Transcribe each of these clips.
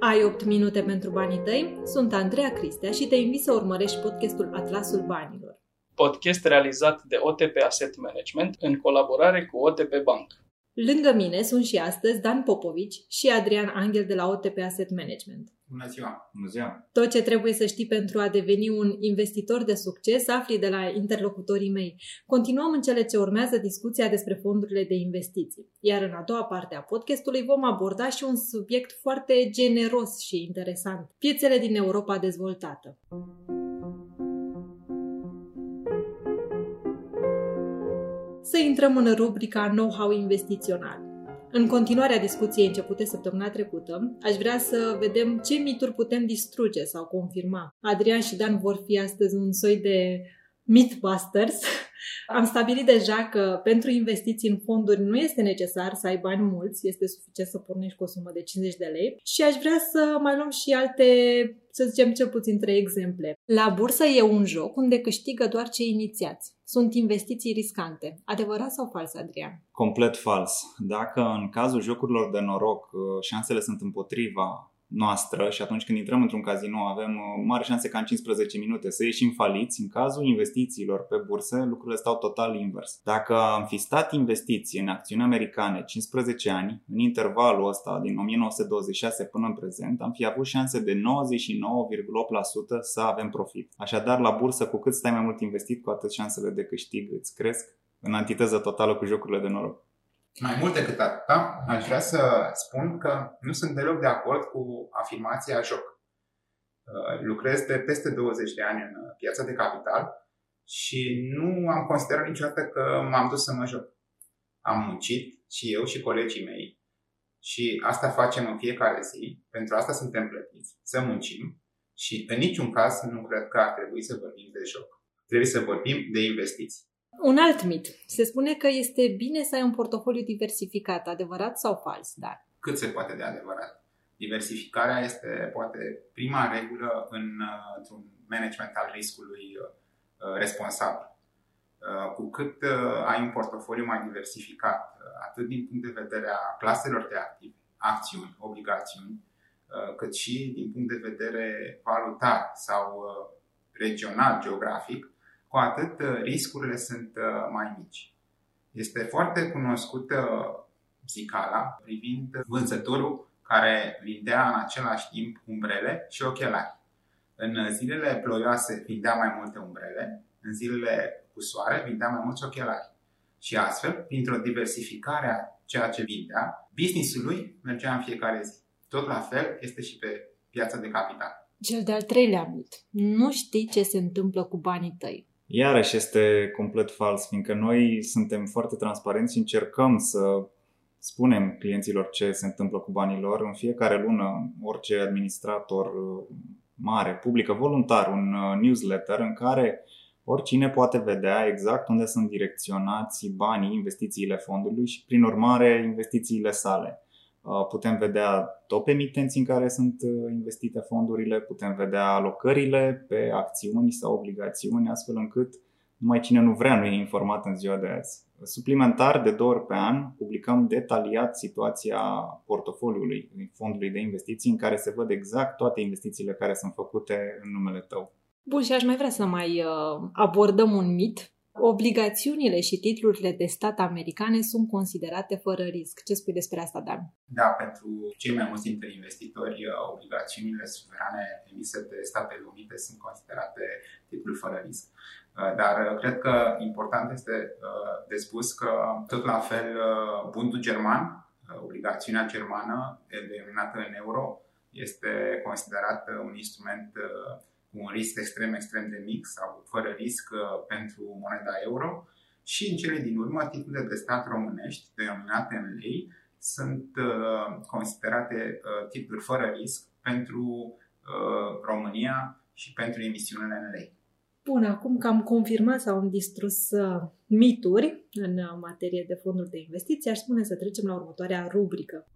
Ai 8 minute pentru banii tăi? Sunt Andreea Cristea și te invit să urmărești podcastul Atlasul Banilor. Podcast realizat de OTP Asset Management în colaborare cu OTP Bank. Lângă mine sunt și astăzi Dan Popovici și Adrian Angel de la OTP Asset Management. Bună ziua! Bună ziua! Tot ce trebuie să știi pentru a deveni un investitor de succes afli de la interlocutorii mei. Continuăm în cele ce urmează discuția despre fondurile de investiții. Iar în a doua parte a podcastului vom aborda și un subiect foarte generos și interesant. Piețele din Europa dezvoltată. Să intrăm în rubrica Know-how investițional. În continuarea discuției începute săptămâna trecută, aș vrea să vedem ce mituri putem distruge sau confirma. Adrian și Dan vor fi astăzi un soi de Mythbusters. Am stabilit deja că pentru investiții în fonduri nu este necesar să ai bani mulți, este suficient să pornești cu o sumă de 50 de lei și aș vrea să mai luăm și alte, să zicem cel puțin trei exemple. La bursă e un joc unde câștigă doar cei inițiați. Sunt investiții riscante. Adevărat sau fals, Adrian? Complet fals. Dacă în cazul jocurilor de noroc uh, șansele sunt împotriva noastră și atunci când intrăm într-un casino avem uh, mari șanse ca în 15 minute să ieșim faliți. În cazul investițiilor pe burse, lucrurile stau total invers. Dacă am fi stat investiții în acțiuni americane 15 ani, în intervalul ăsta din 1926 până în prezent, am fi avut șanse de 99,8% să avem profit. Așadar, la bursă, cu cât stai mai mult investit, cu atât șansele de câștig îți cresc în antiteză totală cu jocurile de noroc. Mai mult decât atâta, aș vrea să spun că nu sunt deloc de acord cu afirmația joc. Uh, lucrez de peste 20 de ani în piața de capital și nu am considerat niciodată că m-am dus să mă joc. Am muncit și eu și colegii mei și asta facem în fiecare zi. Pentru asta suntem plătiți, să muncim și în niciun caz nu cred că ar trebui să vorbim de joc. Trebuie să vorbim de investiții. Un alt mit. Se spune că este bine să ai un portofoliu diversificat. Adevărat sau fals, dar? Cât se poate de adevărat. Diversificarea este poate prima regulă în, uh, într-un management al riscului uh, responsabil. Uh, cu cât ai un portofoliu mai diversificat, atât din punct de vedere a claselor de active, acțiuni, obligațiuni, cât și din punct de vedere valutar sau regional, geografic, cu atât uh, riscurile sunt uh, mai mici. Este foarte cunoscută zicala privind vânzătorul care vindea în același timp umbrele și ochelari. În zilele ploioase vindea mai multe umbrele, în zilele cu soare vindea mai mulți ochelari. Și astfel, printr-o diversificare a ceea ce vindea, businessul lui mergea în fiecare zi. Tot la fel este și pe piața de capital. Cel de-al treilea mit. Nu știi ce se întâmplă cu banii tăi. Iarăși este complet fals, fiindcă noi suntem foarte transparenți și încercăm să spunem clienților ce se întâmplă cu banii lor. În fiecare lună, orice administrator uh, mare publică voluntar un uh, newsletter în care oricine poate vedea exact unde sunt direcționați banii, investițiile fondului și, prin urmare, investițiile sale. Uh, putem vedea top emitenții în care sunt uh, investite fondurile, putem vedea alocările pe acțiuni sau obligațiuni, astfel încât numai cine nu vrea nu e informat în ziua de azi. Suplimentar, de două ori pe an, publicăm detaliat situația portofoliului fondului de investiții în care se văd exact toate investițiile care sunt făcute în numele tău. Bun, și aș mai vrea să mai uh, abordăm un mit Obligațiunile și titlurile de stat americane sunt considerate fără risc. Ce spui despre asta, Dan? Da, pentru cei mai mulți dintre investitori, obligațiunile suverane emise de Statele Unite sunt considerate titluri fără risc. Dar cred că important este uh, de spus că tot la fel uh, bundul german, uh, obligațiunea germană denominată în euro, este considerat un instrument cu un risc extrem, extrem de mic sau fără risc uh, pentru moneda euro și în cele din urmă titlurile de stat românești denominate în lei sunt uh, considerate uh, titluri fără risc pentru România și pentru emisiunile în lei. Bun, acum că am confirmat sau am distrus mituri în materie de fonduri de investiții, aș spune să trecem la următoarea rubrică.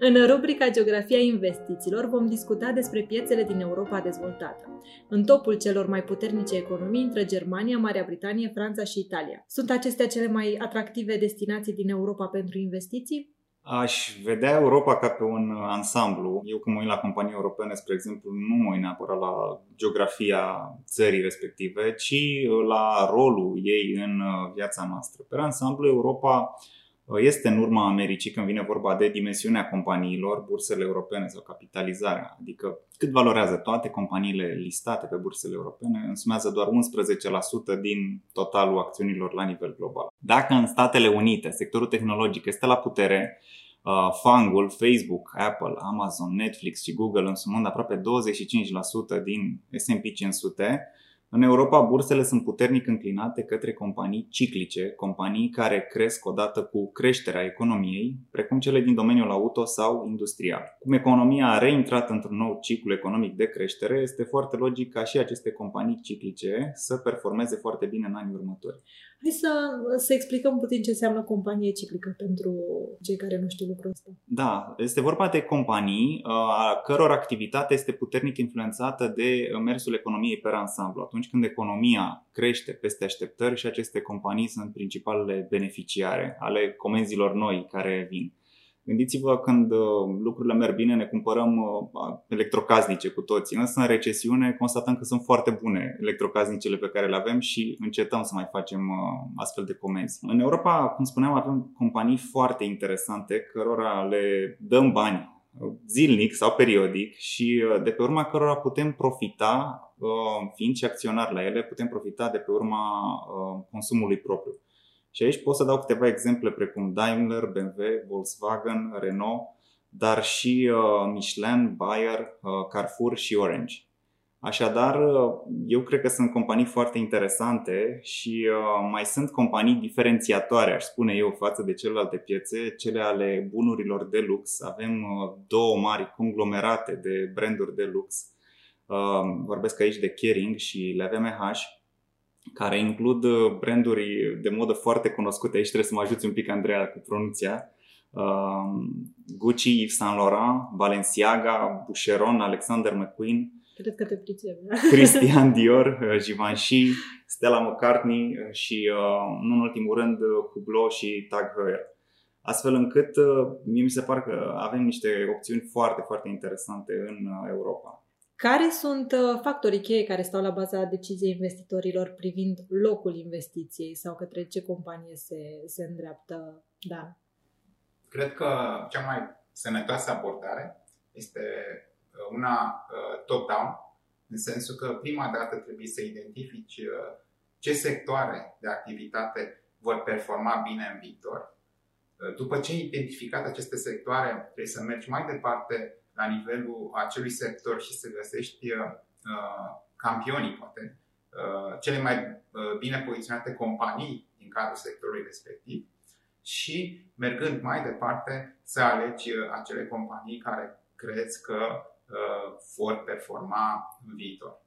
În rubrica Geografia investițiilor vom discuta despre piețele din Europa dezvoltată. În topul celor mai puternice economii intră Germania, Marea Britanie, Franța și Italia. Sunt acestea cele mai atractive destinații din Europa pentru investiții? Aș vedea Europa ca pe un ansamblu. Eu când mă uit la companii europene, spre exemplu, nu mă uit neapărat la geografia țării respective, ci la rolul ei în viața noastră. Pe ansamblu, Europa este în urma Americii când vine vorba de dimensiunea companiilor, bursele europene sau capitalizarea, adică cât valorează toate companiile listate pe bursele europene, însumează doar 11% din totalul acțiunilor la nivel global. Dacă în Statele Unite sectorul tehnologic este la putere, uh, fangul, Facebook, Apple, Amazon, Netflix și Google însumând aproape 25% din S&P 500, în Europa, bursele sunt puternic înclinate către companii ciclice, companii care cresc odată cu creșterea economiei, precum cele din domeniul auto sau industrial. Cum economia a reintrat într-un nou ciclu economic de creștere, este foarte logic ca și aceste companii ciclice să performeze foarte bine în anii următori. Hai să, să explicăm puțin ce înseamnă companie ciclică pentru cei care nu știu lucrul ăsta. Da, este vorba de companii uh, a căror activitate este puternic influențată de mersul economiei pe ansamblu. Atunci când economia crește peste așteptări și aceste companii sunt principalele beneficiare ale comenzilor noi care vin. Gândiți-vă când uh, lucrurile merg bine, ne cumpărăm uh, electrocasnice cu toții, însă în recesiune constatăm că sunt foarte bune electrocasnicele pe care le avem și încetăm să mai facem uh, astfel de comenzi. În Europa, cum spuneam, avem companii foarte interesante cărora le dăm bani zilnic sau periodic și de pe urma cărora putem profita, fiind și acționari la ele, putem profita de pe urma consumului propriu. Și aici pot să dau câteva exemple precum Daimler, BMW, Volkswagen, Renault, dar și uh, Michelin, Bayer, uh, Carrefour și Orange. Așadar, uh, eu cred că sunt companii foarte interesante și uh, mai sunt companii diferențiatoare, aș spune eu, față de celelalte piețe, cele ale bunurilor de lux. Avem uh, două mari conglomerate de branduri de lux. Uh, vorbesc aici de Kering și LVMH care includ uh, branduri de modă foarte cunoscute. Aici trebuie să mă ajuți un pic, Andreea, cu pronunția. Uh, Gucci, Yves Saint Laurent, Balenciaga, Boucheron, Alexander McQueen, Cred că te pricep, da? Christian Dior, uh, Givenchy, Stella McCartney și, nu în ultimul rând, Hublot și Tag Heuer. Astfel încât, mie mi se pare că avem niște opțiuni foarte, foarte interesante în Europa. Care sunt uh, factorii cheie care stau la baza deciziei investitorilor privind locul investiției sau către ce companie se, se îndreaptă? Da. Cred că cea mai sănătoasă abordare este uh, una uh, top-down, în sensul că prima dată trebuie să identifici ce sectoare de activitate vor performa bine în viitor. După ce ai identificat aceste sectoare, trebuie să mergi mai departe la nivelul acelui sector și să găsești uh, campionii, poate, uh, cele mai uh, bine poziționate companii din cadrul sectorului respectiv și, mergând mai departe, să alegi uh, acele companii care crezi că uh, vor performa în viitor.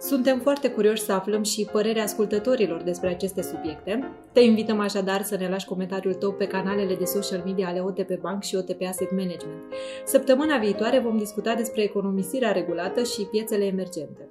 Suntem foarte curioși să aflăm și părerea ascultătorilor despre aceste subiecte. Te invităm așadar să ne lași comentariul tău pe canalele de social media ale OTP Bank și OTP Asset Management. Săptămâna viitoare vom discuta despre economisirea regulată și piețele emergente.